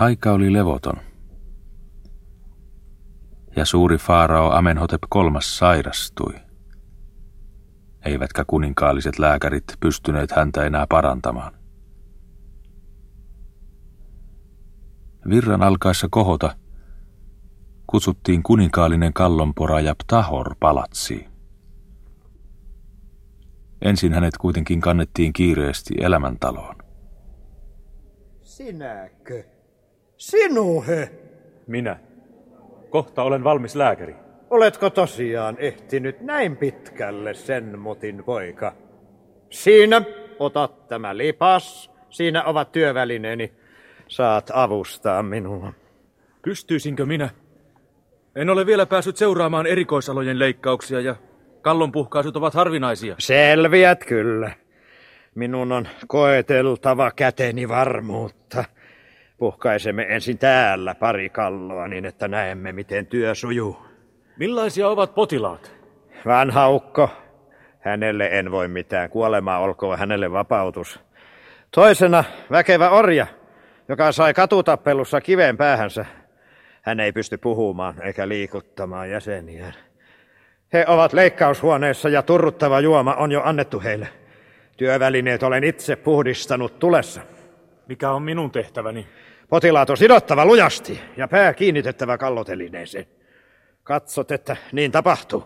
Aika oli levoton. Ja suuri faarao Amenhotep kolmas sairastui. Eivätkä kuninkaalliset lääkärit pystyneet häntä enää parantamaan. Virran alkaessa kohota kutsuttiin kuninkaallinen kallonporaja Ptahor palatsiin. Ensin hänet kuitenkin kannettiin kiireesti elämäntaloon. Sinäkö? Sinuhe? Minä. Kohta olen valmis lääkäri. Oletko tosiaan ehtinyt näin pitkälle sen motin poika? Siinä, ota tämä lipas. Siinä ovat työvälineeni. Saat avustaa minua. Pystyisinkö minä? En ole vielä päässyt seuraamaan erikoisalojen leikkauksia ja kallonpuhkaisut ovat harvinaisia. Selviät kyllä. Minun on koeteltava käteni varmuutta. Puhkaisemme ensin täällä pari kalloa niin, että näemme, miten työ sujuu. Millaisia ovat potilaat? Vanha ukko. Hänelle en voi mitään. Kuolema olkoon hänelle vapautus. Toisena väkevä orja, joka sai katutappelussa kiven päähänsä. Hän ei pysty puhumaan eikä liikuttamaan jäseniään. He ovat leikkaushuoneessa ja turruttava juoma on jo annettu heille. Työvälineet olen itse puhdistanut tulessa. Mikä on minun tehtäväni? Potilaat on sidottava lujasti ja pää kiinnitettävä kallotelineeseen. Katsot, että niin tapahtuu.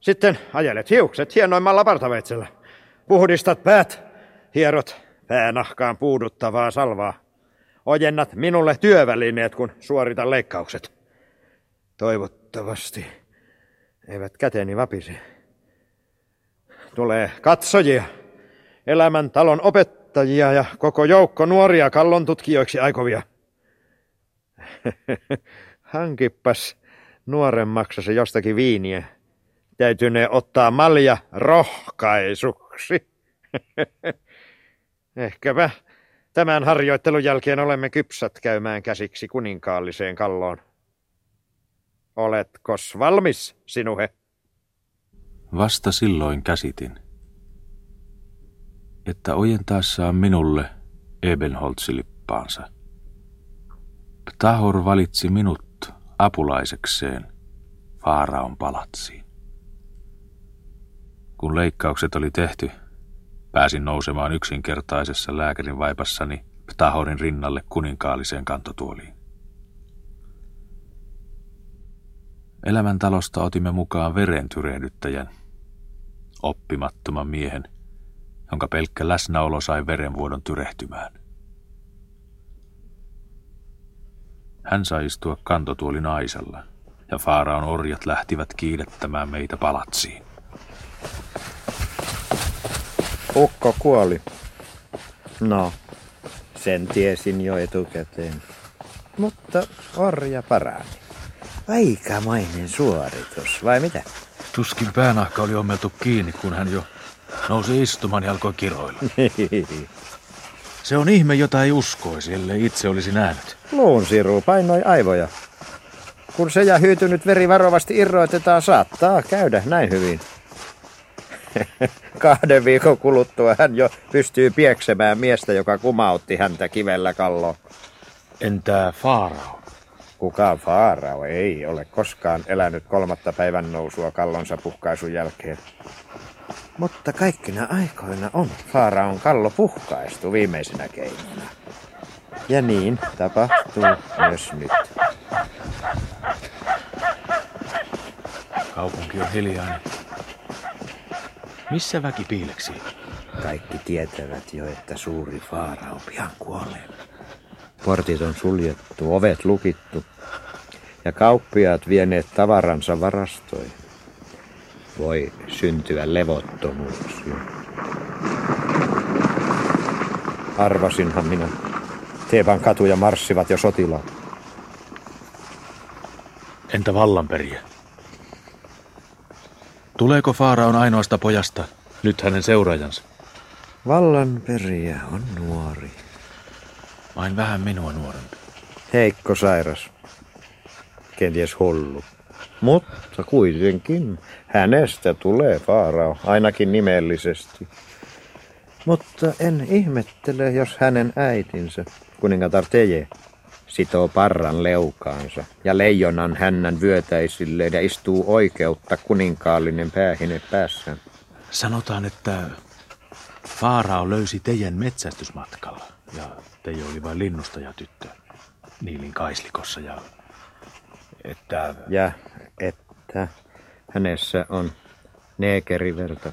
Sitten ajelet hiukset hienoimmalla partaveitsellä. Puhdistat päät, hierot päänahkaan puuduttavaa salvaa. Ojennat minulle työvälineet, kun suoritan leikkaukset. Toivottavasti eivät käteni vapisi. Tulee katsojia, elämäntalon opettajia ja koko joukko nuoria kallon tutkijoiksi aikovia. Hankippas nuoremmaksasi jostakin viiniä. ne ottaa malja rohkaisuksi. Ehkäpä tämän harjoittelun jälkeen olemme kypsät käymään käsiksi kuninkaalliseen kalloon. Oletko valmis, sinuhe? Vasta silloin käsitin, että ojentaessaan minulle Ebenholtsilippaansa, Ptahor valitsi minut apulaisekseen Faaraon palatsiin. Kun leikkaukset oli tehty, pääsin nousemaan yksinkertaisessa lääkärin vaipassani Ptahorin rinnalle kuninkaalliseen kantotuoliin. Elämäntalosta otimme mukaan verentyrehdyttäjän, oppimattoman miehen, jonka pelkkä läsnäolo sai verenvuodon tyrehtymään. Hän sai istua kantotuolin aisalla, ja Faaraon orjat lähtivät kiidettämään meitä palatsiin. Ukko kuoli. No, sen tiesin jo etukäteen. Mutta orja parani. Aikamainen suoritus, vai mitä? Tuskin päänahka oli ommeltu kiinni, kun hän jo nousi istumaan ja alkoi kiroilla. Se on ihme, jota ei uskoisi, ellei itse olisi nähnyt. Luun siru painoi aivoja. Kun se ja hyytynyt veri varovasti irroitetaan, saattaa käydä näin hyvin. Kahden viikon kuluttua hän jo pystyy pieksemään miestä, joka kumautti häntä kivellä kalloon. Entä Faarao? Kukaan Faarao ei ole koskaan elänyt kolmatta päivän nousua kallonsa puhkaisun jälkeen. Mutta kaikkina aikoina on Faaraon kallo puhkaistu viimeisenä keinona. Ja niin tapahtuu myös nyt. Kaupunki on hiljainen. Missä väki piileksi? Kaikki tietävät jo, että suuri Faarao pian kuolee. Portit on suljettu, ovet lukittu ja kauppiaat vieneet tavaransa varastoihin. Voi syntyä levottomuuksia. Arvasinhan minä. Teevan katuja marssivat jo sotilaat. Entä vallanperiä? Tuleeko Faaraon ainoasta pojasta nyt hänen seuraajansa? Vallanperiä on nuori. Vain vähän minua nuorempi. Heikko sairas. Kenties hullu. Mutta kuitenkin hänestä tulee Faarao, ainakin nimellisesti. Mutta en ihmettele, jos hänen äitinsä, kuningatar Teje, sitoo parran leukaansa ja leijonan hännän vyötäisille ja istuu oikeutta kuninkaallinen päähine päässään. Sanotaan, että Faarao löysi teidän metsästysmatkalla ja Teijo oli vain linnustaja tyttö Niilin kaislikossa ja että... Ja että hänessä on neekeriverta.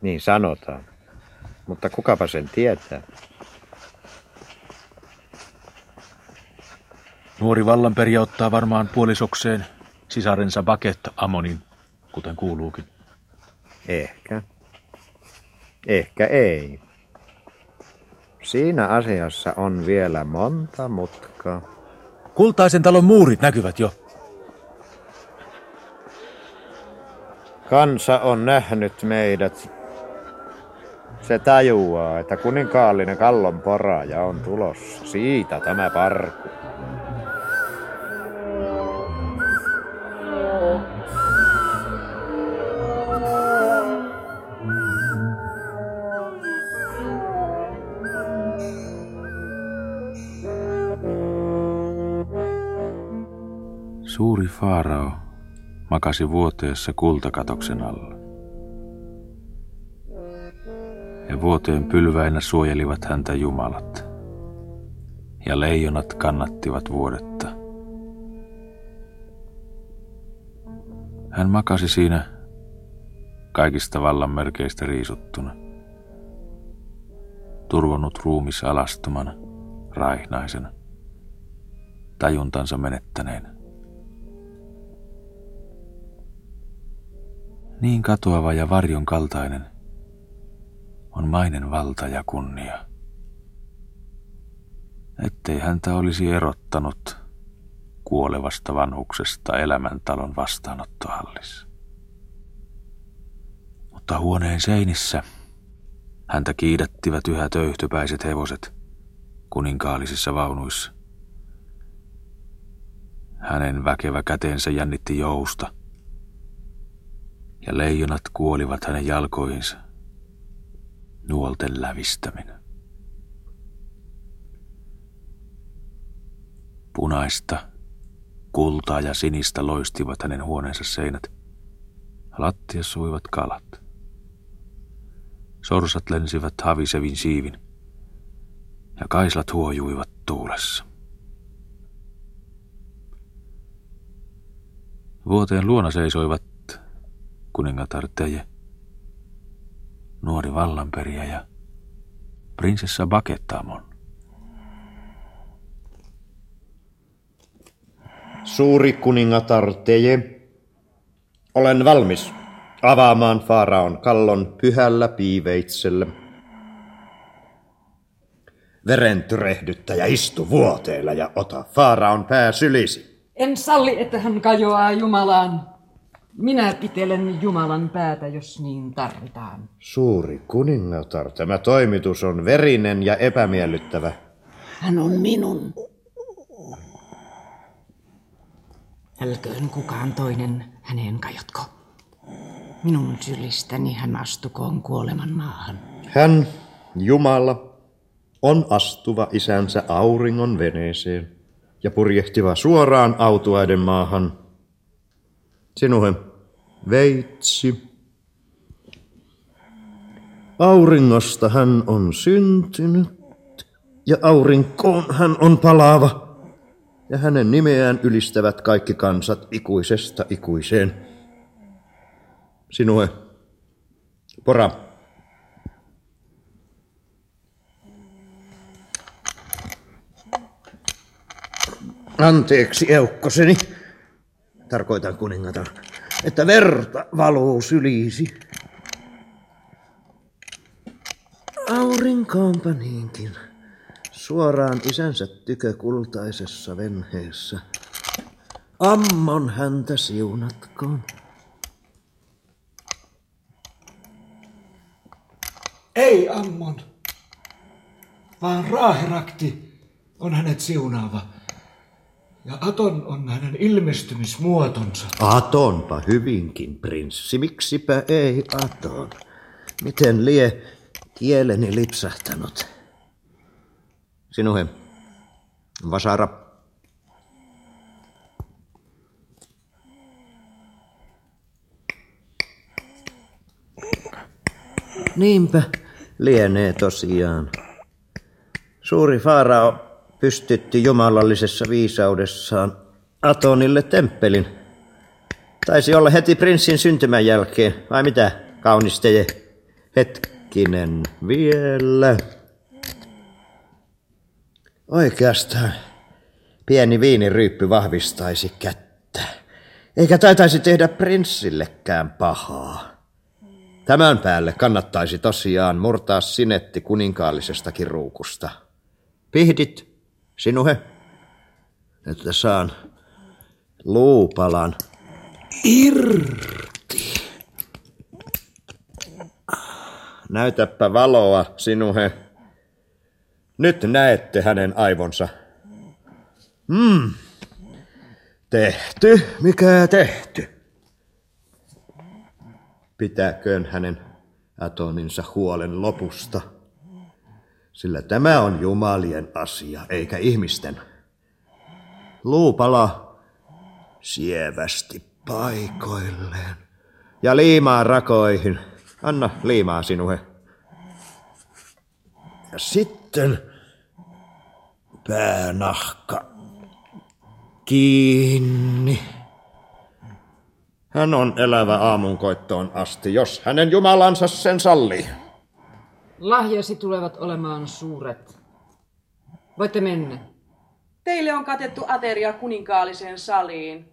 Niin sanotaan. Mutta kukapa sen tietää? Nuori vallanperijä ottaa varmaan puolisokseen sisarensa Baket Amonin, kuten kuuluukin. Ehkä. Ehkä ei. Siinä asiassa on vielä monta mutkaa. Kultaisen talon muurit näkyvät jo. Kansa on nähnyt meidät. Se tajuaa, että kuninkaallinen kallon poraja on tulossa. Siitä tämä parku. Suuri faarao makasi vuoteessa kultakatoksen alla. Ja vuoteen pylväinä suojelivat häntä jumalat. Ja leijonat kannattivat vuodetta. Hän makasi siinä kaikista vallanmerkeistä riisuttuna. Turvonnut ruumis alastomana, raihnaisena, tajuntansa menettäneenä. Niin katoava ja varjon kaltainen on mainen valta ja kunnia. Ettei häntä olisi erottanut kuolevasta vanhuksesta elämäntalon vastaanottohallissa. Mutta huoneen seinissä häntä kiidättivät yhä töyhtöpäiset hevoset kuninkaallisissa vaunuissa. Hänen väkevä käteensä jännitti jousta – ja leijonat kuolivat hänen jalkoihinsa. Nuolten lävistäminen. Punaista, kultaa ja sinistä loistivat hänen huoneensa seinät. Lattia suivat kalat. Sorsat lensivät havisevin siivin ja kaislat huojuivat tuulessa. Vuoteen luona seisoivat kuningatar Teje, nuori vallanperijä ja prinsessa Bakettamon. Suuri kuningatar Teje, olen valmis avaamaan Faaraon kallon pyhällä piiveitsellä. Veren tyrehdyttäjä istu vuoteella ja ota Faaraon pää sylisi. En salli, että hän kajoaa Jumalaan. Minä pitelen Jumalan päätä, jos niin tarvitaan. Suuri kuningatar, tämä toimitus on verinen ja epämiellyttävä. Hän on minun. Älköön kukaan toinen häneen kajotko. Minun sylistäni hän astukoon kuoleman maahan. Hän, Jumala, on astuva isänsä auringon veneeseen ja purjehtiva suoraan autuaiden maahan – Sinuhe, veitsi. Auringosta hän on syntynyt ja aurinkoon hän on palaava. Ja hänen nimeään ylistävät kaikki kansat ikuisesta ikuiseen. Sinuhe, pora. Anteeksi, eukkoseni tarkoitan kuningatar, että verta valuu sylisi. Aurinkoonpa niinkin, suoraan isänsä tykö kultaisessa venheessä. Ammon häntä siunatkoon. Ei Ammon, vaan Raaherakti on hänet siunaava. Ja Aton on hänen ilmestymismuotonsa. Atonpa hyvinkin, prinssi. Miksipä ei Aton? Miten lie kieleni lipsahtanut? Sinuhe, Vasara. Niinpä, lienee tosiaan. Suuri faarao pystytti jumalallisessa viisaudessaan Atonille temppelin. Taisi olla heti prinssin syntymän jälkeen, vai mitä, kaunisteje? Hetkinen, vielä. Oikeastaan pieni viiniryyppy vahvistaisi kättä, eikä taitaisi tehdä prinssillekään pahaa. Tämän päälle kannattaisi tosiaan murtaa sinetti kuninkaallisestakin ruukusta. Pihdit, sinuhe, että saan luupalan irti. Näytäpä valoa, sinuhe. Nyt näette hänen aivonsa. Hmm. Tehty, mikä tehty. Pitääköön hänen atoninsa huolen lopusta. Sillä tämä on jumalien asia, eikä ihmisten. Luupala sievästi paikoilleen. Ja liimaa rakoihin. Anna liimaa sinuhe. Ja sitten päänahka kiinni. Hän on elävä aamunkoittoon asti, jos hänen jumalansa sen sallii. Lahjasi tulevat olemaan suuret. Voitte mennä. Teille on katettu ateria kuninkaalliseen saliin.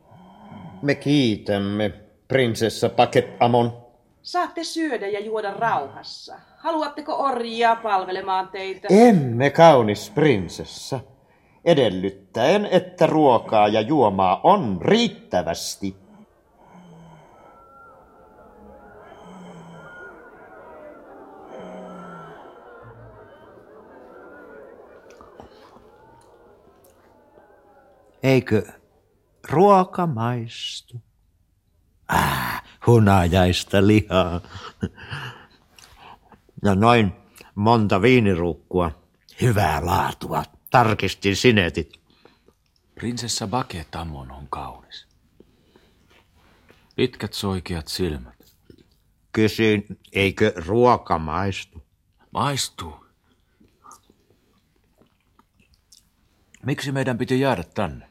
Me kiitämme, prinsessa Paket Amon. Saatte syödä ja juoda rauhassa. Haluatteko orjia palvelemaan teitä? Emme, kaunis prinsessa. Edellyttäen, että ruokaa ja juomaa on riittävästi. Eikö ruoka maistu? Ah, hunajaista lihaa. Ja noin monta viiniruukkua. Hyvää laatua. Tarkistin sinetit. Prinsessa Baketamon on kaunis. Pitkät soikeat silmät. Kysyin, eikö ruoka maistu? Maistuu. Miksi meidän piti jäädä tänne?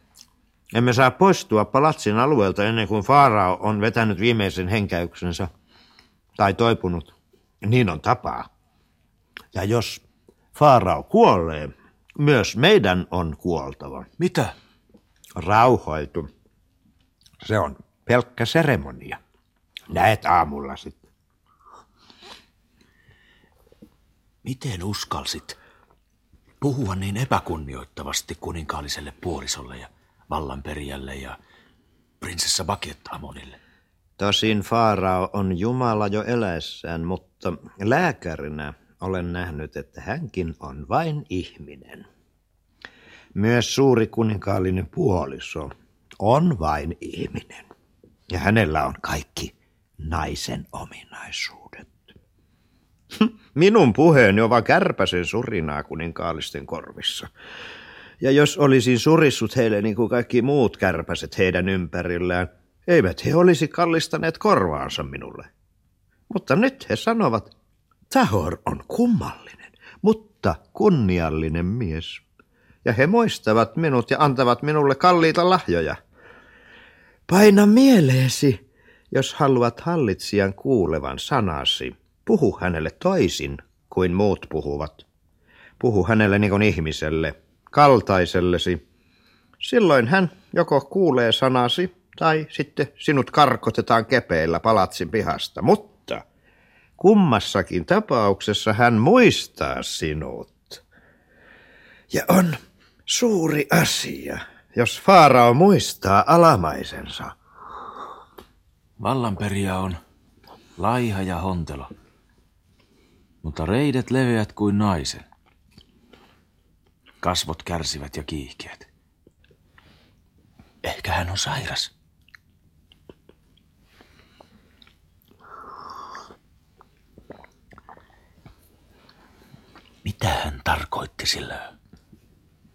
Emme saa poistua palatsin alueelta ennen kuin Faarao on vetänyt viimeisen henkäyksensä. Tai toipunut. Niin on tapaa. Ja jos Faarao kuolee, myös meidän on kuoltava. Mitä? Rauhoitu. Se on pelkkä seremonia. Näet aamulla sitten. Miten uskalsit puhua niin epäkunnioittavasti kuninkaalliselle puolisolle ja vallanperijälle ja prinsessa Baketamonille? Tosin Faarao on Jumala jo eläessään, mutta lääkärinä olen nähnyt, että hänkin on vain ihminen. Myös suuri kuninkaallinen puoliso on vain ihminen. Ja hänellä on kaikki naisen ominaisuudet. Minun puheeni ovat kärpäsen surinaa kuninkaallisten korvissa. Ja jos olisin surissut heille niin kuin kaikki muut kärpäset heidän ympärillään, eivät he olisi kallistaneet korvaansa minulle. Mutta nyt he sanovat, Tahor on kummallinen, mutta kunniallinen mies. Ja he muistavat minut ja antavat minulle kalliita lahjoja. Paina mieleesi, jos haluat hallitsijan kuulevan sanasi. Puhu hänelle toisin kuin muut puhuvat. Puhu hänelle niin kuin ihmiselle, kaltaisellesi. Silloin hän joko kuulee sanasi tai sitten sinut karkotetaan kepeillä palatsin pihasta. Mutta kummassakin tapauksessa hän muistaa sinut. Ja on suuri asia, jos Faarao muistaa alamaisensa. Vallanperijä on laiha ja hontelo, mutta reidet leveät kuin naisen. Kasvot kärsivät ja kiihkeät. Ehkä hän on sairas. Mitä hän tarkoitti sillä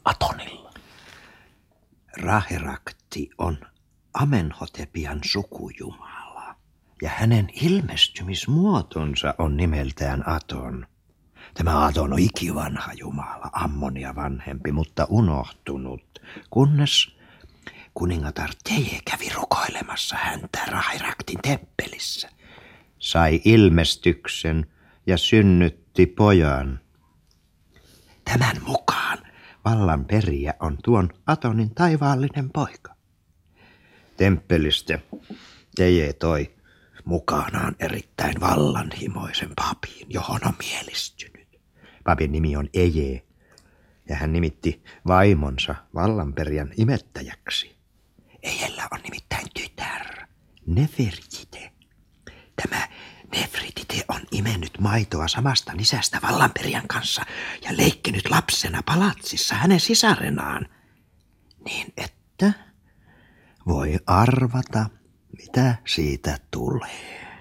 Atonilla? Raherakti on Amenhotepian sukujumala ja hänen ilmestymismuotonsa on nimeltään Aton. Tämä Aton on ikivanha jumala, Ammonia vanhempi, mutta unohtunut, kunnes kuningatar Teje kävi rukoilemassa häntä Rahiraktin temppelissä. Sai ilmestyksen ja synnytti pojan. Tämän mukaan vallan periä on tuon Atonin taivaallinen poika. Temppelistä Teje toi mukanaan erittäin vallanhimoisen papin, johon on mielistynyt. Papin nimi on Eje, ja hän nimitti vaimonsa vallanperijän imettäjäksi. Ejellä on nimittäin tytär, Nefertite. Tämä Nefritite on imennyt maitoa samasta lisästä vallanperijän kanssa ja leikkinyt lapsena palatsissa hänen sisarenaan, niin että voi arvata, mitä siitä tulee.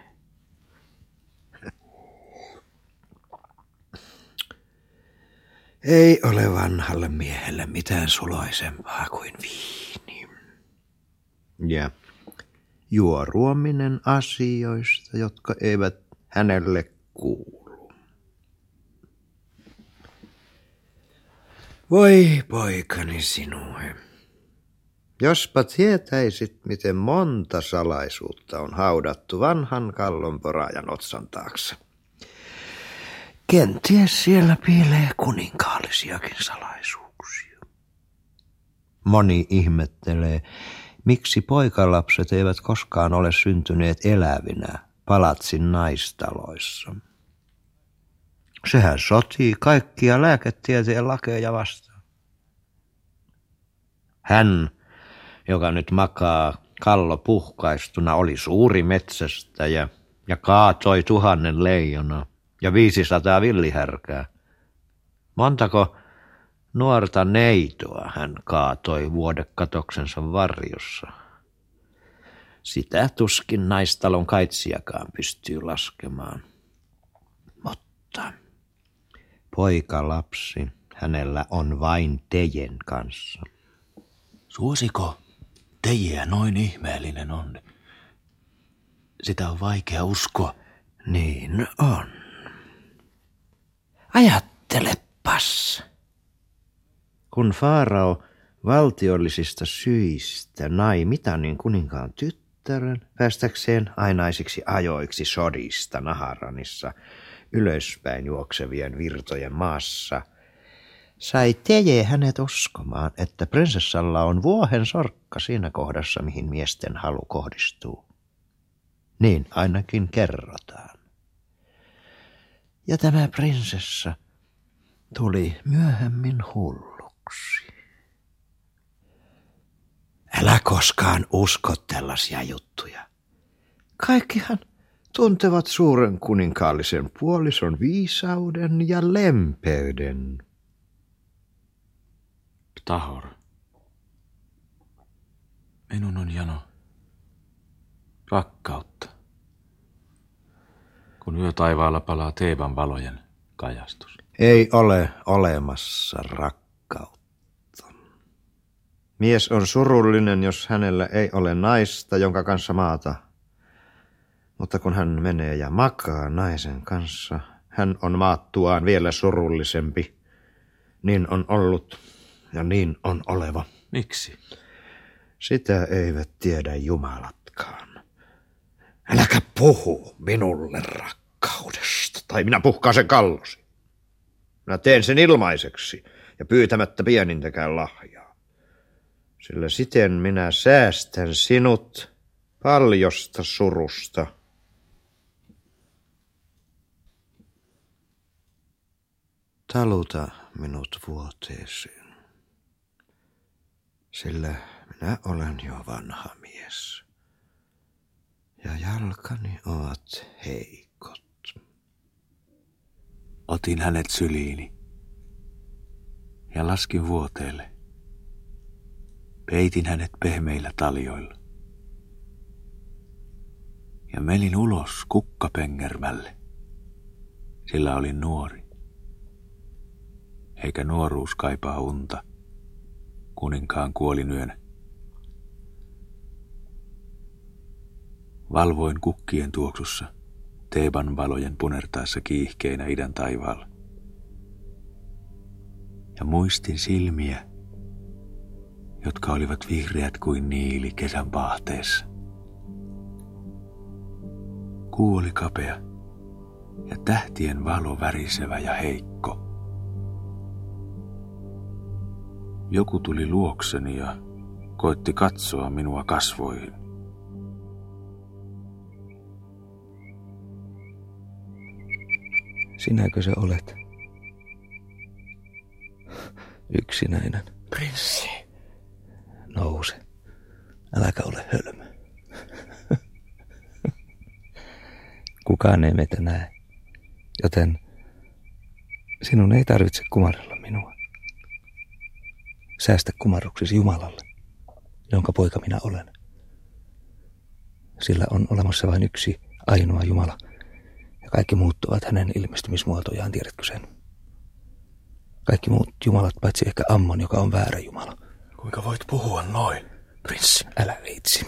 Ei ole vanhalle miehelle mitään suloisempaa kuin viini. Ja juoruominen asioista, jotka eivät hänelle kuulu. Voi poikani sinue. Jospa tietäisit, miten monta salaisuutta on haudattu vanhan kallon porajan otsan taakse. Kenties siellä piilee kuninkaallisiakin salaisuuksia. Moni ihmettelee, miksi poikalapset eivät koskaan ole syntyneet elävinä palatsin naistaloissa. Sehän sotii kaikkia lääketieteen lakeja vastaan. Hän, joka nyt makaa kallo puhkaistuna, oli suuri metsästäjä ja kaatoi tuhannen leijona ja 500 villihärkää. Montako nuorta neitoa hän kaatoi vuodekatoksensa varjossa. Sitä tuskin naistalon kaitsiakaan pystyy laskemaan. Mutta poika lapsi hänellä on vain tejen kanssa. Suosiko tejiä noin ihmeellinen on? Sitä on vaikea uskoa. Niin on. Ajattelepas. Kun Faarao valtiollisista syistä nai Mitanin kuninkaan tyttären päästäkseen ainaisiksi ajoiksi sodista Naharanissa ylöspäin juoksevien virtojen maassa, sai Teje hänet uskomaan, että prinsessalla on vuohen sorkka siinä kohdassa, mihin miesten halu kohdistuu. Niin ainakin kerrotaan. Ja tämä prinsessa tuli myöhemmin hulluksi. Älä koskaan usko tällaisia juttuja. Kaikkihan tuntevat suuren kuninkaallisen puolison viisauden ja lempeyden. Tahor. Minun on jano rakkautta kun yö taivaalla palaa Teevan valojen kajastus. Ei ole olemassa rakkautta. Mies on surullinen, jos hänellä ei ole naista, jonka kanssa maata. Mutta kun hän menee ja makaa naisen kanssa, hän on maattuaan vielä surullisempi. Niin on ollut ja niin on oleva. Miksi? Sitä eivät tiedä jumalatkaan. Äläkä puhu minulle rakkaudesta, tai minä puhkaan sen kallosi. Minä teen sen ilmaiseksi ja pyytämättä pienintäkään lahjaa. Sillä siten minä säästän sinut paljosta surusta. Taluta minut vuoteeseen, sillä minä olen jo vanha mies ja jalkani ovat heikot. Otin hänet syliini ja laskin vuoteelle. Peitin hänet pehmeillä taljoilla. Ja menin ulos kukkapengermälle, sillä olin nuori. Eikä nuoruus kaipaa unta kuninkaan kuolinyönä. Valvoin kukkien tuoksussa, Teeban valojen punertaessa kiihkeinä idän taivaalla. Ja muistin silmiä, jotka olivat vihreät kuin niili kesän paahteessa. Kuu oli kapea ja tähtien valo värisevä ja heikko. Joku tuli luokseni ja koitti katsoa minua kasvoihin. Sinäkö se olet? Yksinäinen. Prinssi. Nouse. Äläkä ole hölmö. Kukaan ei meitä näe, joten sinun ei tarvitse kumarella minua. Säästä kumarruksesi Jumalalle, jonka poika minä olen. Sillä on olemassa vain yksi ainoa Jumala, kaikki muut ovat hänen ilmestymismuotojaan, tiedätkö sen? Kaikki muut jumalat, paitsi ehkä Ammon, joka on väärä Jumala. Kuinka voit puhua noin, prinssi? Älä viitsi.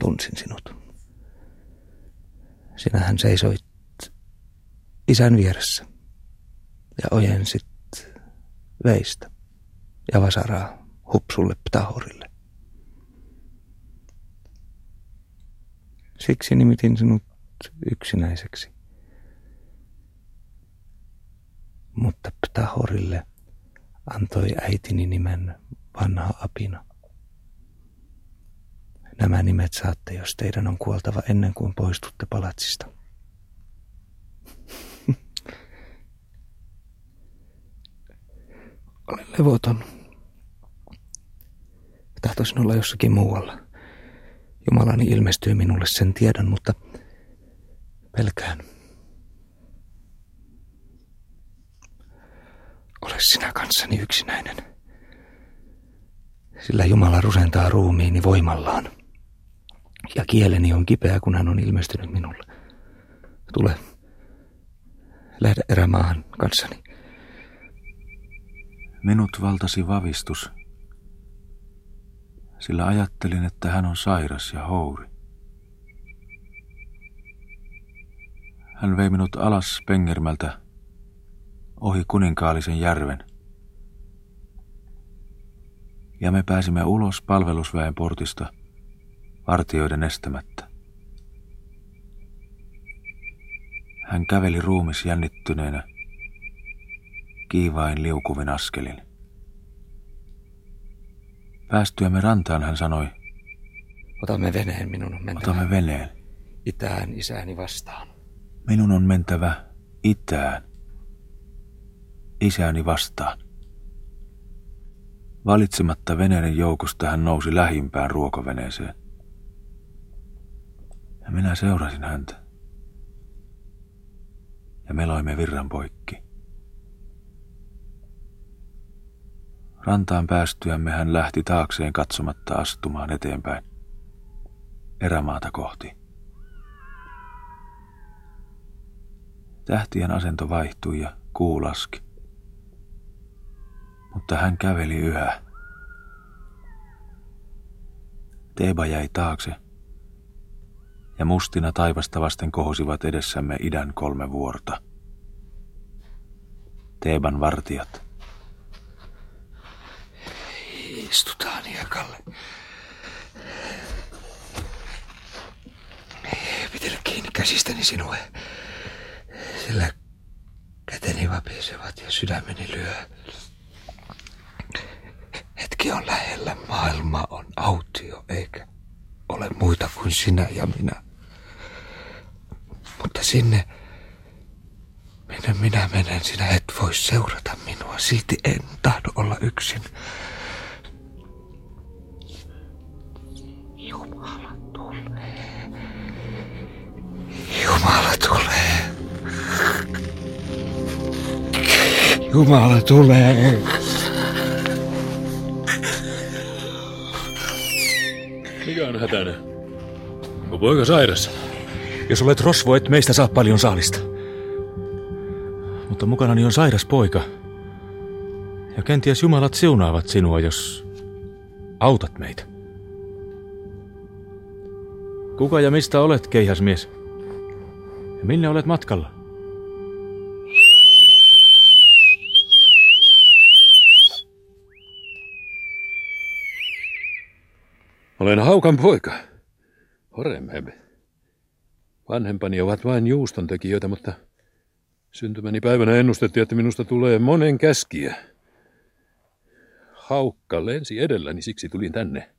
Tunsin sinut. Sinähän seisoit isän vieressä ja ojensit veistä ja vasaraa hupsulle ptahorille. Siksi nimitin sinut yksinäiseksi. Mutta ptahorille antoi äitini nimen vanha apina. Nämä nimet saatte, jos teidän on kuoltava ennen kuin poistutte palatsista. Olen levoton. Tahtoisin olla jossakin muualla. Jumalani ilmestyy minulle sen tiedon, mutta pelkään. Ole sinä kanssani yksinäinen. Sillä Jumala rusentaa ruumiini voimallaan. Ja kieleni on kipeä, kun hän on ilmestynyt minulle. Tule, lähde erämaahan kanssani. Minut valtasi vavistus, sillä ajattelin, että hän on sairas ja houri. Hän vei minut alas Pengermältä ohi kuninkaallisen järven. Ja me pääsimme ulos palvelusväen portista vartioiden estämättä. Hän käveli ruumis jännittyneenä, kiivain liukuvin askelin. Päästyämme rantaan hän sanoi, Otamme veneen, minun mentävä. otamme veneen. Itään isäni vastaan. Minun on mentävä itään, isäni vastaan. Valitsematta veneiden joukosta hän nousi lähimpään ruokaveneeseen. Ja minä seurasin häntä. Ja me loimme virran poikki. Rantaan päästyämme hän lähti taakseen katsomatta astumaan eteenpäin. Erämaata kohti. Tähtien asento vaihtui ja kuu laski. Mutta hän käveli yhä. Teeba jäi taakse, ja mustina taivasta vasten kohosivat edessämme idän kolme vuorta. Teeban vartijat. Istutaan hiekalle. Pitele kiinni käsistäni sinua, sillä käteni vapisevat ja sydämeni lyö. Hetki on lähellä, maailma on autio, eikä ole muita kuin sinä ja minä. Mutta sinne, minne minä menen, sinä et voi seurata minua. Silti en tahdo olla yksin. Jumala tulee. Jumala tulee. Jumala tulee. Mikä on hätänä? Onko poika sairas? Jos olet rosvo, et meistä saa paljon saalista. Mutta mukanani on sairas poika. Ja kenties jumalat siunaavat sinua, jos autat meitä. Kuka ja mistä olet, keihäsmies? Ja minne olet matkalla? Olen haukan poika. Horemheb. Vanhempani ovat vain juustontekijöitä, mutta syntymäni päivänä ennustettiin, että minusta tulee monen käskiä. Haukka lensi edelläni, siksi tulin tänne.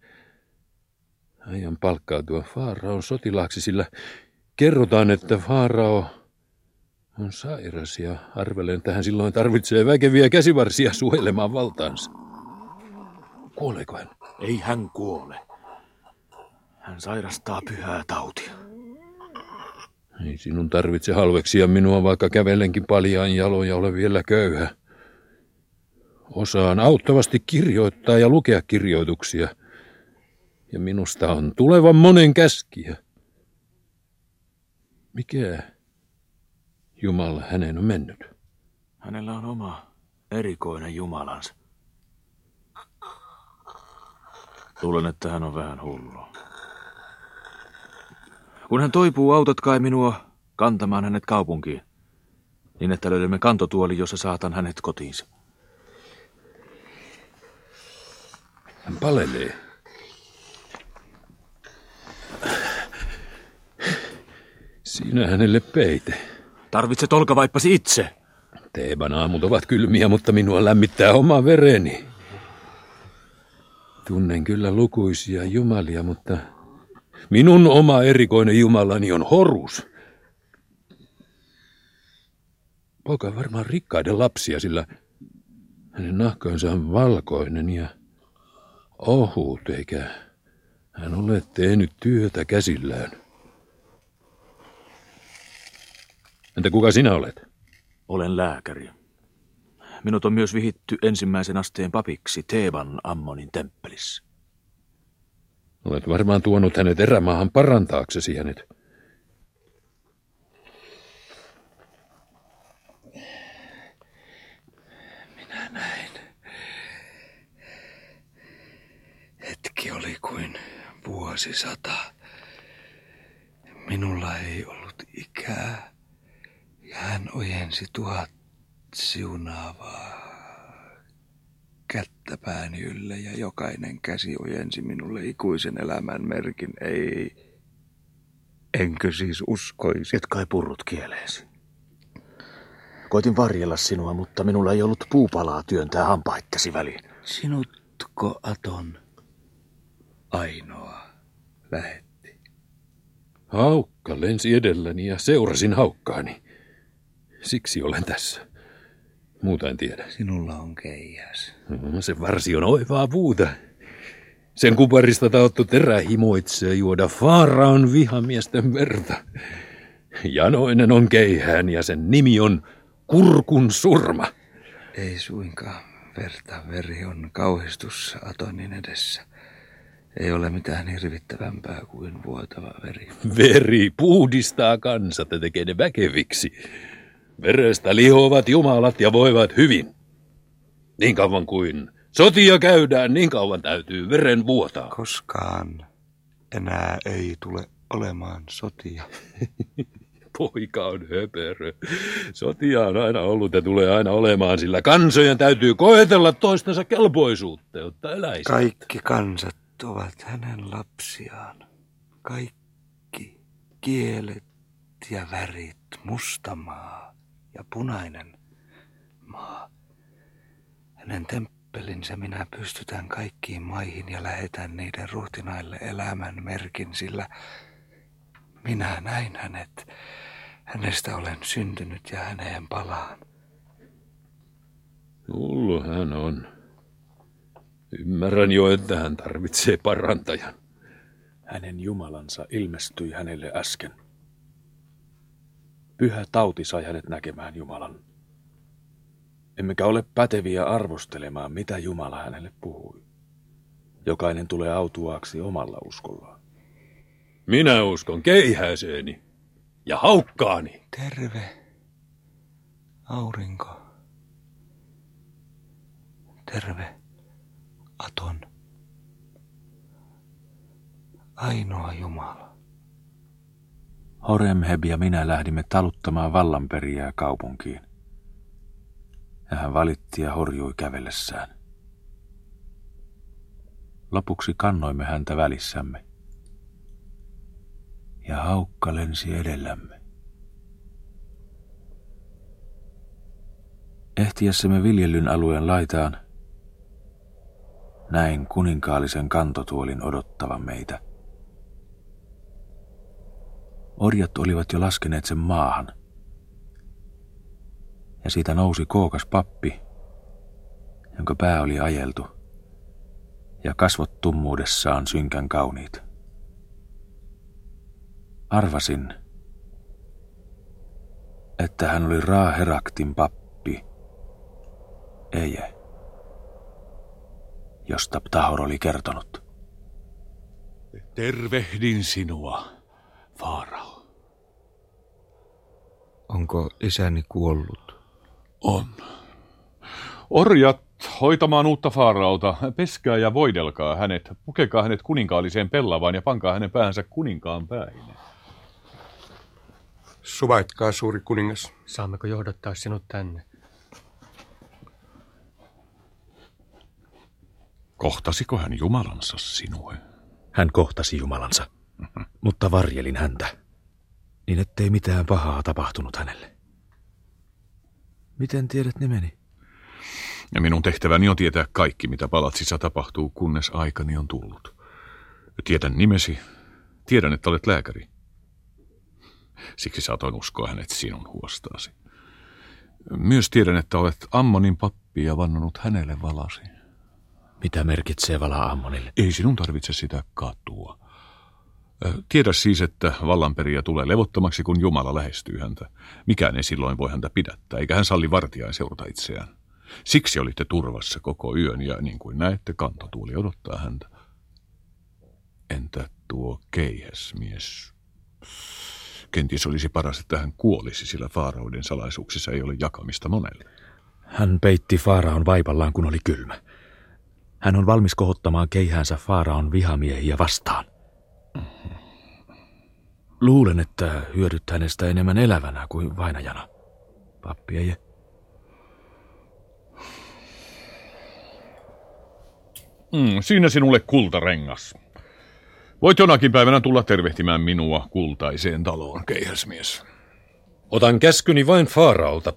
Aion palkkautua Faaraon sotilaaksi, sillä kerrotaan, että Faarao on sairas ja arvelen, että hän silloin tarvitsee väkeviä käsivarsia suojelemaan valtaansa. Kuoleeko hän? Ei hän kuole. Hän sairastaa pyhää tautia. Ei sinun tarvitse halveksia minua, vaikka kävelenkin paljaan jaloja ole vielä köyhä. Osaan auttavasti kirjoittaa ja lukea kirjoituksia. Ja minusta on tulevan monen käskiä. Mikä Jumala hänen on mennyt? Hänellä on oma erikoinen jumalansa. Luulen, että hän on vähän hullu. Kun hän toipuu, autat kai minua kantamaan hänet kaupunkiin, niin että löydämme kantotuoli, jossa saatan hänet kotiinsa. Hän palelee. Siinä hänelle peite. Tarvitset olkavaippasi itse. Teeban aamut ovat kylmiä, mutta minua lämmittää oma vereni. Tunnen kyllä lukuisia jumalia, mutta minun oma erikoinen jumalani on Horus. Poika on varmaan rikkaiden lapsia, sillä hänen nahkansa on valkoinen ja ohut, eikä hän ole tehnyt työtä käsillään. Entä kuka sinä olet? Olen lääkäri. Minut on myös vihitty ensimmäisen asteen papiksi Teeban Ammonin temppelissä. Olet varmaan tuonut hänet erämaahan parantaaksesi hänet. Minä näin. Hetki oli kuin vuosisata. Minulla ei ollut ikää. Ja hän ojensi tuhat siunaavaa kättä pääni ylle ja jokainen käsi ojensi minulle ikuisen elämän merkin. Ei, enkö siis uskoisi? Et kai purrut kieleesi. Koitin varjella sinua, mutta minulla ei ollut puupalaa työntää hampaittesi väliin. Sinutko Aton ainoa lähetti? Haukka lensi edelläni ja seurasin haukkaani. Siksi olen tässä. Muuta en tiedä. Sinulla on keihäs. No, se varsi on oivaa puuta. Sen kuparista taottu terä himoitsee juoda Faaraon vihamiesten verta. Janoinen on keihään ja sen nimi on Kurkun surma. Ei suinkaan. Verta veri on kauhistus Atonin edessä. Ei ole mitään hirvittävämpää kuin vuotava veri. Veri puhdistaa kansat ja tekee ne väkeviksi. Verestä lihoavat jumalat ja voivat hyvin. Niin kauan kuin sotia käydään, niin kauan täytyy veren vuotaa. Koskaan enää ei tule olemaan sotia. Poika on höperö. Sotia on aina ollut ja tulee aina olemaan, sillä kansojen täytyy koetella toistensa kelpoisuutta, jotta eläisi. Kaikki kansat ovat hänen lapsiaan. Kaikki kielet ja värit, musta maa ja punainen maa. Hänen temppelinsä minä pystytän kaikkiin maihin ja lähetän niiden ruhtinaille elämän merkin, sillä minä näin hänet. Hänestä olen syntynyt ja häneen palaan. Hullu hän on. Ymmärrän jo, että hän tarvitsee parantajan. Hänen jumalansa ilmestyi hänelle äsken. Pyhä tauti sai hänet näkemään Jumalan. Emmekä ole päteviä arvostelemaan, mitä Jumala hänelle puhui. Jokainen tulee autuaaksi omalla uskollaan. Minä uskon keihääseeni ja haukkaani. Terve, aurinko. Terve, Aton. Ainoa Jumala. Horemheb ja minä lähdimme taluttamaan vallanperiää kaupunkiin. Ja hän valitti ja horjui kävellessään. Lopuksi kannoimme häntä välissämme. Ja haukka lensi edellämme. Ehtiessämme viljelyn alueen laitaan näin kuninkaallisen kantotuolin odottavan meitä. Orjat olivat jo laskeneet sen maahan. Ja siitä nousi kookas pappi, jonka pää oli ajeltu, ja kasvot tummuudessaan synkän kauniit. Arvasin, että hän oli Raaheraktin pappi, Eje, josta Ptahor oli kertonut. Tervehdin sinua, Faarao. Onko isäni kuollut? On. Orjat hoitamaan uutta Faaraota, peskää ja voidelkaa hänet, pukekaa hänet kuninkaalliseen pellavaan ja pankaa hänen päänsä kuninkaan päin. Suvaitkaa, suuri kuningas. Saammeko johdattaa sinut tänne? Kohtasiko hän Jumalansa sinue? Hän kohtasi Jumalansa, mutta varjelin häntä, niin ettei mitään pahaa tapahtunut hänelle. Miten tiedät nimeni? Ja minun tehtäväni on tietää kaikki, mitä palatsissa tapahtuu, kunnes aikani on tullut. Tiedän nimesi. Tiedän, että olet lääkäri. Siksi saatoin uskoa hänet sinun huostaasi. Myös tiedän, että olet Ammonin pappi ja vannonut hänelle valasi. Mitä merkitsee vala Ammonille? Ei sinun tarvitse sitä katua. Tiedä siis, että vallanperiä tulee levottomaksi, kun Jumala lähestyy häntä. Mikään ei silloin voi häntä pidättää, eikä hän salli vartijain seurata itseään. Siksi olitte turvassa koko yön ja niin kuin näette, kantotuuli odottaa häntä. Entä tuo keihäsmies? Kenties olisi paras, että hän kuolisi, sillä Faarauden salaisuuksissa ei ole jakamista monelle. Hän peitti Faaraon vaipallaan, kun oli kylmä. Hän on valmis kohottamaan keihäänsä Faaraon vihamiehiä vastaan. Luulen, että hyödyt hänestä enemmän elävänä kuin vainajana. Pappi ei. Mm, siinä sinulle kultarengas. Voit jonakin päivänä tulla tervehtimään minua kultaiseen taloon, keihäsmies. Otan käskyni vain Faaraolta.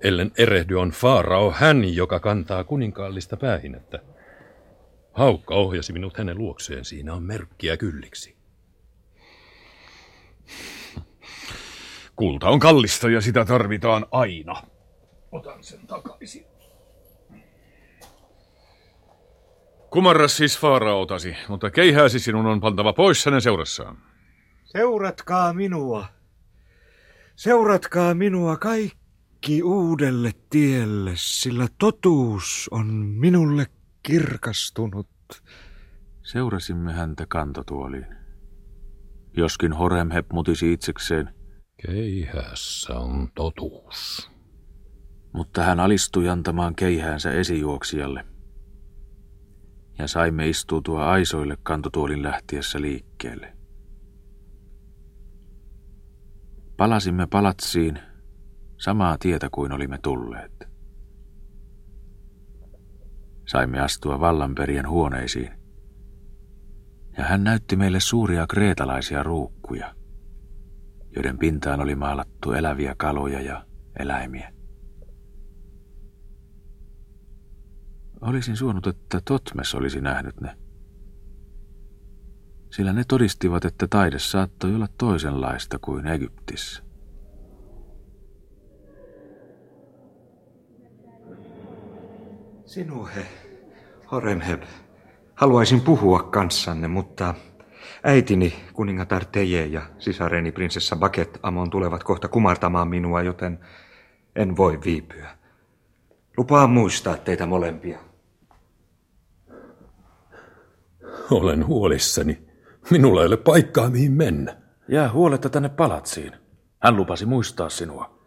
Ellen erehdy on Faarao hän, joka kantaa kuninkaallista päähinettä. Haukka ohjasi minut hänen luokseen, siinä on merkkiä kylliksi. Kulta on kallista ja sitä tarvitaan aina. Otan sen takaisin. Kumarra siis Faaraotasi, mutta keihääsi sinun on pantava pois hänen seurassaan. Seuratkaa minua. Seuratkaa minua kaikki uudelle tielle, sillä totuus on minulle kirkastunut. Seurasimme häntä kantotuoliin. Joskin Horemheb mutisi itsekseen. Keihässä on totuus. Mutta hän alistui antamaan keihäänsä esijuoksijalle. Ja saimme istuutua aisoille kantotuolin lähtiessä liikkeelle. Palasimme palatsiin samaa tietä kuin olimme tulleet. Saimme astua vallanperien huoneisiin. Ja hän näytti meille suuria kreetalaisia ruukkuja, joiden pintaan oli maalattu eläviä kaloja ja eläimiä. Olisin suonut, että Totmes olisi nähnyt ne. Sillä ne todistivat, että taide saattoi olla toisenlaista kuin Egyptissä. Sinuhe, Horemheb, haluaisin puhua kanssanne, mutta äitini, kuningatar Teje ja sisareni prinsessa Baket Amon tulevat kohta kumartamaan minua, joten en voi viipyä. Lupaa muistaa teitä molempia. Olen huolissani. Minulla ei ole paikkaa mihin mennä. Jää huoletta tänne palatsiin. Hän lupasi muistaa sinua.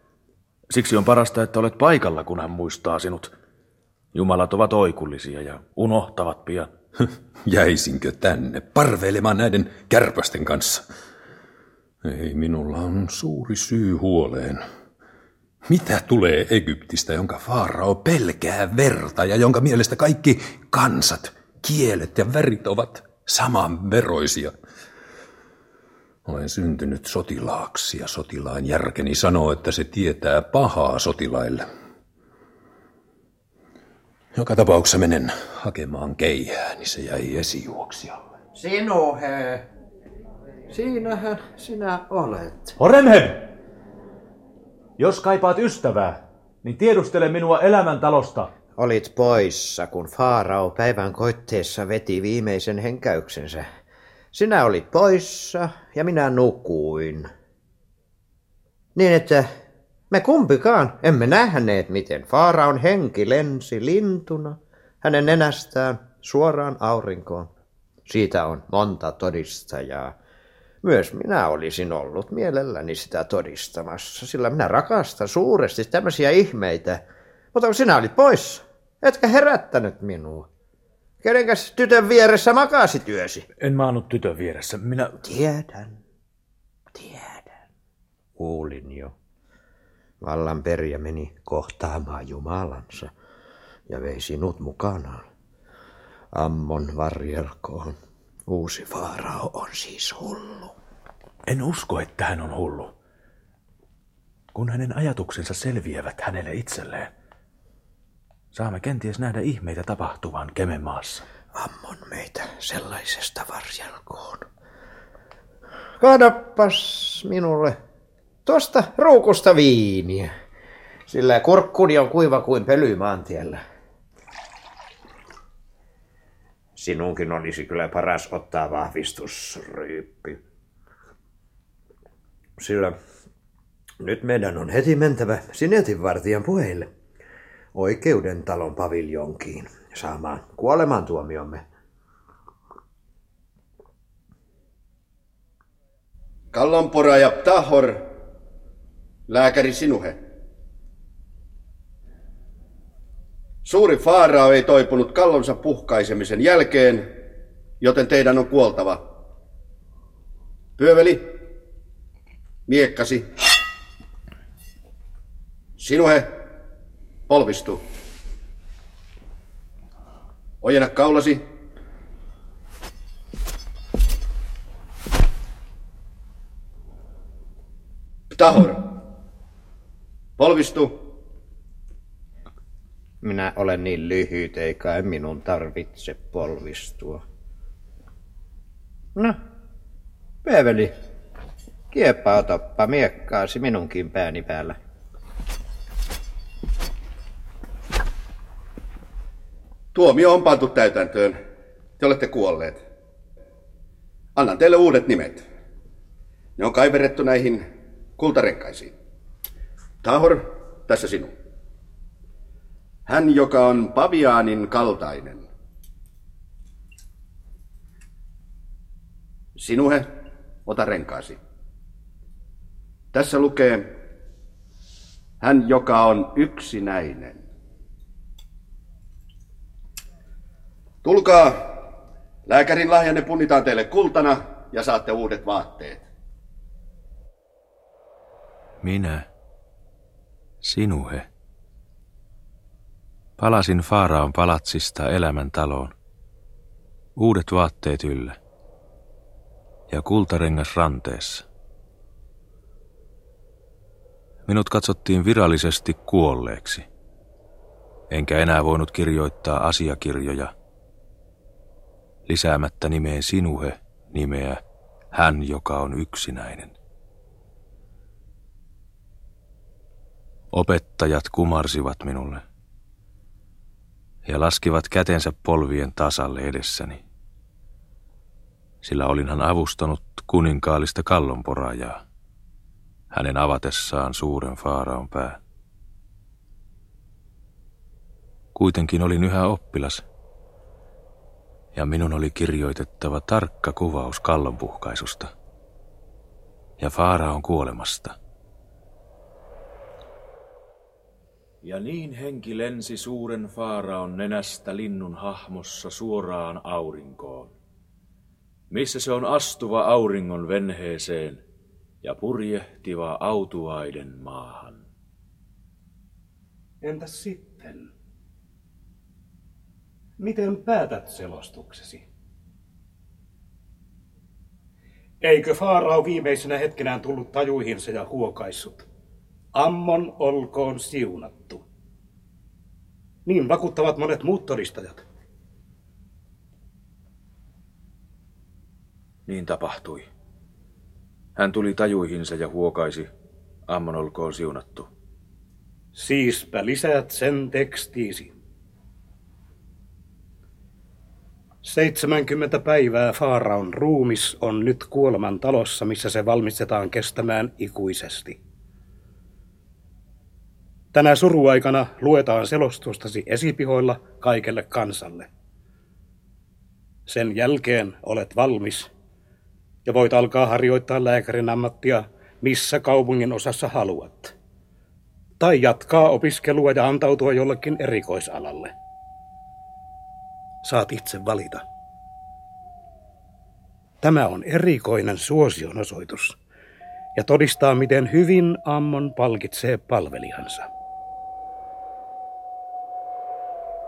Siksi on parasta, että olet paikalla, kun hän muistaa sinut. Jumalat ovat oikullisia ja unohtavat pian. Jäisinkö tänne parveilemaan näiden kärpästen kanssa? Ei, minulla on suuri syy huoleen. Mitä tulee Egyptistä, jonka Faarao pelkää verta ja jonka mielestä kaikki kansat, kielet ja värit ovat samanveroisia? Olen syntynyt sotilaaksi ja sotilaan järkeni sanoo, että se tietää pahaa sotilaille. Joka tapauksessa menen hakemaan keihää, niin se jäi esijuoksijalle. Sinuhe. Siinähän sinä olet. Horemheb! Jos kaipaat ystävää, niin tiedustele minua elämäntalosta. Olit poissa, kun Faarao päivän koitteessa veti viimeisen henkäyksensä. Sinä olit poissa ja minä nukuin. Niin että me kumpikaan emme nähneet, miten Faaraon henki lensi lintuna hänen nenästään suoraan aurinkoon. Siitä on monta todistajaa. Myös minä olisin ollut mielelläni sitä todistamassa, sillä minä rakastan suuresti tämmöisiä ihmeitä. Mutta kun sinä olit poissa, etkä herättänyt minua. Kenenkäs tytön vieressä makasi työsi? En maannut tytön vieressä. Minä... Tiedän. Tiedän. Kuulin jo. Vallan peria meni kohtaamaan Jumalansa ja vei sinut mukanaan. Ammon varjelkoon. Uusi Faarao on siis hullu. En usko, että hän on hullu. Kun hänen ajatuksensa selviävät hänelle itselleen, saamme kenties nähdä ihmeitä tapahtuvan Kememaassa. Ammon meitä sellaisesta varjelkoon. Kaadapas minulle tuosta ruukusta viiniä, sillä kurkkuni on kuiva kuin pely maantiellä. Sinunkin olisi kyllä paras ottaa vahvistusryyppi. Sillä nyt meidän on heti mentävä Sinetinvartijan puheille oikeuden talon paviljonkiin saamaan kuolemantuomiomme. Kallonpora ja Tahor, lääkäri Sinuhe. Suuri Faarao ei toipunut kallonsa puhkaisemisen jälkeen, joten teidän on kuoltava. Pyöveli, miekkasi. Sinuhe, polvistu. Ojenna kaulasi. Tahor, polvistu. Minä olen niin lyhyt, eikä minun tarvitse polvistua. No, Peveli, kieppautoppa miekkaasi minunkin pääni päällä. Tuomio on pantu täytäntöön. Te olette kuolleet. Annan teille uudet nimet. Ne on kaiverettu näihin kultarenkaisiin. Tahor, tässä sinun. Hän, joka on paviaanin kaltainen. Sinuhe, ota renkaasi. Tässä lukee, hän, joka on yksinäinen. Tulkaa, lääkärin lahjanne punnitaan teille kultana ja saatte uudet vaatteet. Minä, Sinuhe. Palasin Faaraon palatsista elämän taloon. Uudet vaatteet yllä. Ja kultarengas ranteessa. Minut katsottiin virallisesti kuolleeksi. Enkä enää voinut kirjoittaa asiakirjoja. Lisäämättä nimeen Sinuhe nimeä hän, joka on yksinäinen. Opettajat kumarsivat minulle ja laskivat kätensä polvien tasalle edessäni. Sillä olinhan avustanut kuninkaallista kallonporajaa, hänen avatessaan suuren faaraon pää. Kuitenkin olin yhä oppilas, ja minun oli kirjoitettava tarkka kuvaus kallonpuhkaisusta ja faaraon kuolemasta. Ja niin henki lensi suuren Faaraon nenästä linnun hahmossa suoraan aurinkoon. Missä se on astuva auringon venheeseen, ja purjehtiva autuaiden maahan. Entäs sitten? Miten päätät selostuksesi? Eikö Faarao viimeisenä hetkenään tullut tajuihinsa ja huokaissut? Ammon olkoon siunattu. Niin vakuuttavat monet muut todistajat. Niin tapahtui. Hän tuli tajuihinsa ja huokaisi, Ammon olkoon siunattu. Siispä lisäät sen tekstiisi. 70 päivää Faaraon ruumis on nyt kuoleman talossa, missä se valmistetaan kestämään ikuisesti. Tänä suruaikana luetaan selostustasi esipihoilla kaikelle kansalle. Sen jälkeen olet valmis ja voit alkaa harjoittaa lääkärin ammattia missä kaupungin osassa haluat. Tai jatkaa opiskelua ja antautua jollekin erikoisalalle. Saat itse valita. Tämä on erikoinen suosionosoitus ja todistaa, miten hyvin Ammon palkitsee palvelijansa.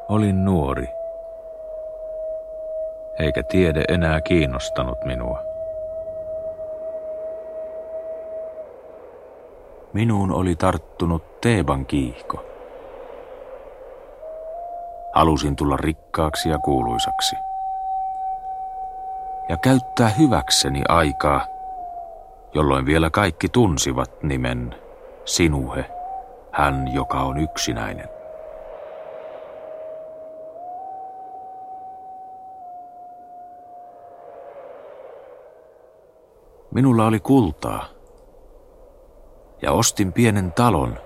Olin nuori, eikä tiede enää kiinnostanut minua. Minuun oli tarttunut Teeban kiihko. Halusin tulla rikkaaksi ja kuuluisaksi. Ja käyttää hyväkseni aikaa, jolloin vielä kaikki tunsivat nimen Sinuhe, hän joka on yksinäinen. Minulla oli kultaa ja ostin pienen talon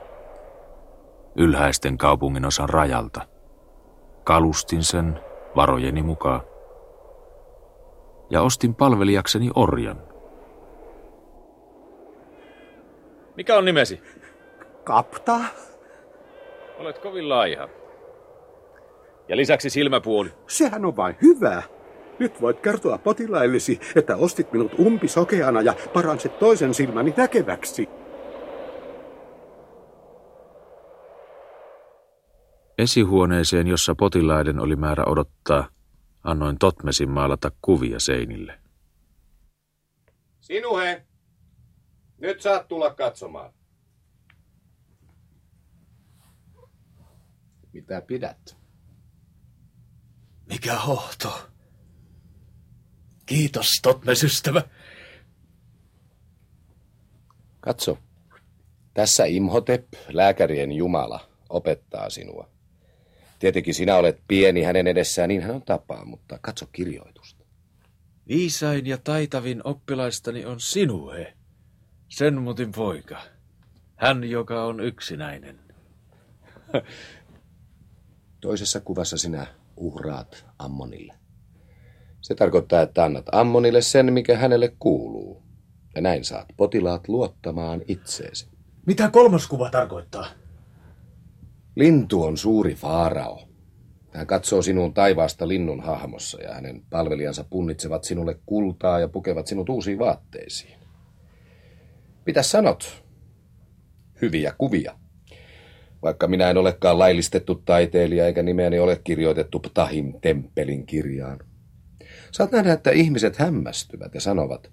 ylhäisten kaupungin osan rajalta. Kalustin sen varojeni mukaan ja ostin palvelijakseni orjan. Mikä on nimesi? Kapta. Olet kovin laiha. Ja lisäksi silmäpuoli. Sehän on vain hyvä. Nyt voit kertoa potilaillesi, että ostit minut umpisokeana ja paransit toisen silmäni näkeväksi. Esihuoneeseen, jossa potilaiden oli määrä odottaa, annoin Totmesin maalata kuvia seinille. Sinuhe, nyt saat tulla katsomaan. Mitä pidät? Mikä hohto? Kiitos, Totmes ystävä. Katso. Tässä Imhotep, lääkärien jumala, opettaa sinua. Tietenkin sinä olet pieni hänen edessään, niin hän on tapaa, mutta katso kirjoitusta. Viisain ja taitavin oppilaistani on sinue, sen mutin poika. Hän, joka on yksinäinen. Toisessa kuvassa sinä uhraat Ammonille. Se tarkoittaa, että annat Ammonille sen, mikä hänelle kuuluu. Ja näin saat potilaat luottamaan itseesi. Mitä kolmas kuva tarkoittaa? Lintu on suuri faarao. Hän katsoo sinun taivaasta linnun hahmossa ja hänen palvelijansa punnitsevat sinulle kultaa ja pukevat sinut uusiin vaatteisiin. Mitä sanot? Hyviä kuvia. Vaikka minä en olekaan laillistettu taiteilija eikä nimeäni ole kirjoitettu Ptahim temppelin kirjaan. Saat nähdä, että ihmiset hämmästyvät ja sanovat,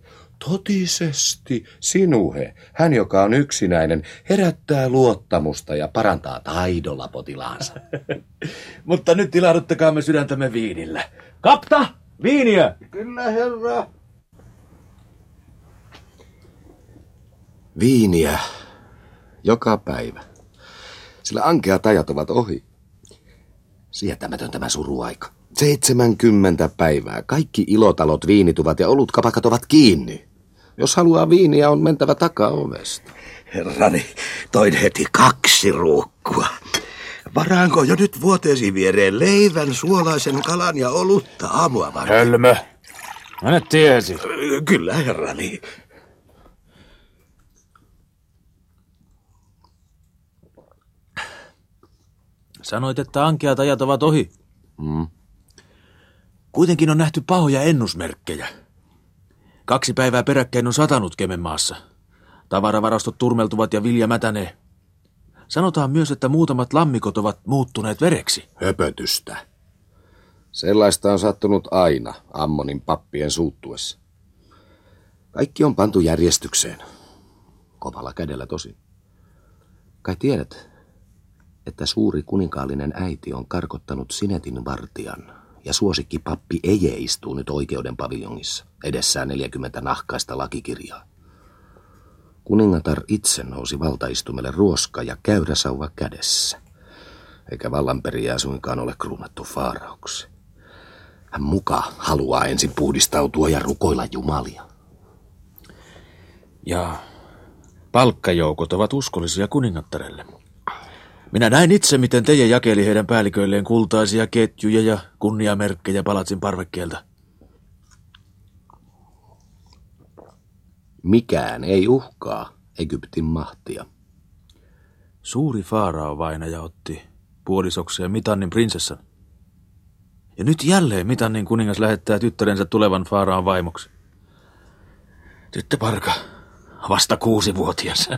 totisesti sinuhe, hän joka on yksinäinen, herättää luottamusta ja parantaa taidolla potilaansa. Mutta nyt ilahduttakaamme sydäntämme viinillä. Kapta, viiniä! Kyllä, herra. Viiniä joka päivä. Sillä ankeat ajat ovat ohi. Sietämätön tämä suruaika. 70 päivää. Kaikki ilotalot viinituvat ja olutkapakat ovat kiinni. Jos haluaa viiniä, on mentävä takaovesta. Herrani, toin heti kaksi ruukkua. Varaanko jo nyt vuoteesi viereen leivän, suolaisen kalan ja olutta aamua varten? Hölmö. Hänet tiesi. Kyllä, herrani. Sanoit, että ankeat ajat ovat ohi. Mm. Kuitenkin on nähty pahoja ennusmerkkejä. Kaksi päivää peräkkäin on satanut Kemenmaassa. Tavaravarastot turmeltuvat ja vilja mätänee. Sanotaan myös, että muutamat lammikot ovat muuttuneet vereksi. Höpötystä. Sellaista on sattunut aina Ammonin pappien suuttuessa. Kaikki on pantu järjestykseen. Kovalla kädellä tosi. Kai tiedät, että suuri kuninkaallinen äiti on karkottanut Sinetin vartijan ja suosikki pappi Eje istuu nyt oikeuden paviljongissa, edessään 40 nahkaista lakikirjaa. Kuningatar itse nousi valtaistumelle ruoska ja sauva kädessä, eikä vallanperijää suinkaan ole kruunattu faarauksi. Hän muka haluaa ensin puhdistautua ja rukoilla jumalia. Ja palkkajoukot ovat uskollisia kuningattarelle. Minä näin itse, miten Teje jakeli heidän päälliköilleen kultaisia ketjuja ja kunniamerkkejä palatsin parvekkeelta. Mikään ei uhkaa Egyptin mahtia. Suuri faarao vainaja otti puolisokseen Mitannin prinsessan. Ja nyt jälleen Mitannin kuningas lähettää tyttärensä tulevan faaraan vaimoksi. Tyttö Parka, vasta kuusivuotias.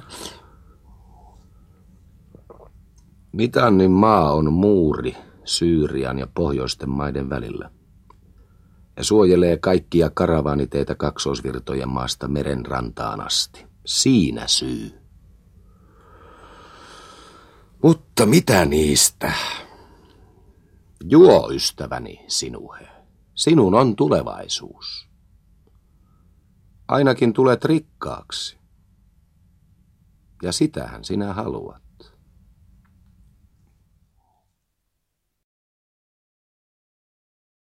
Mitannin maa on muuri Syyrian ja pohjoisten maiden välillä ja suojelee kaikkia karavaaniteitä kaksoisvirtojen maasta meren rantaan asti. Siinä syy. Mutta mitä niistä? Juo, ystäväni, sinuhe. Sinun on tulevaisuus. Ainakin tulet rikkaaksi. Ja sitähän sinä haluat.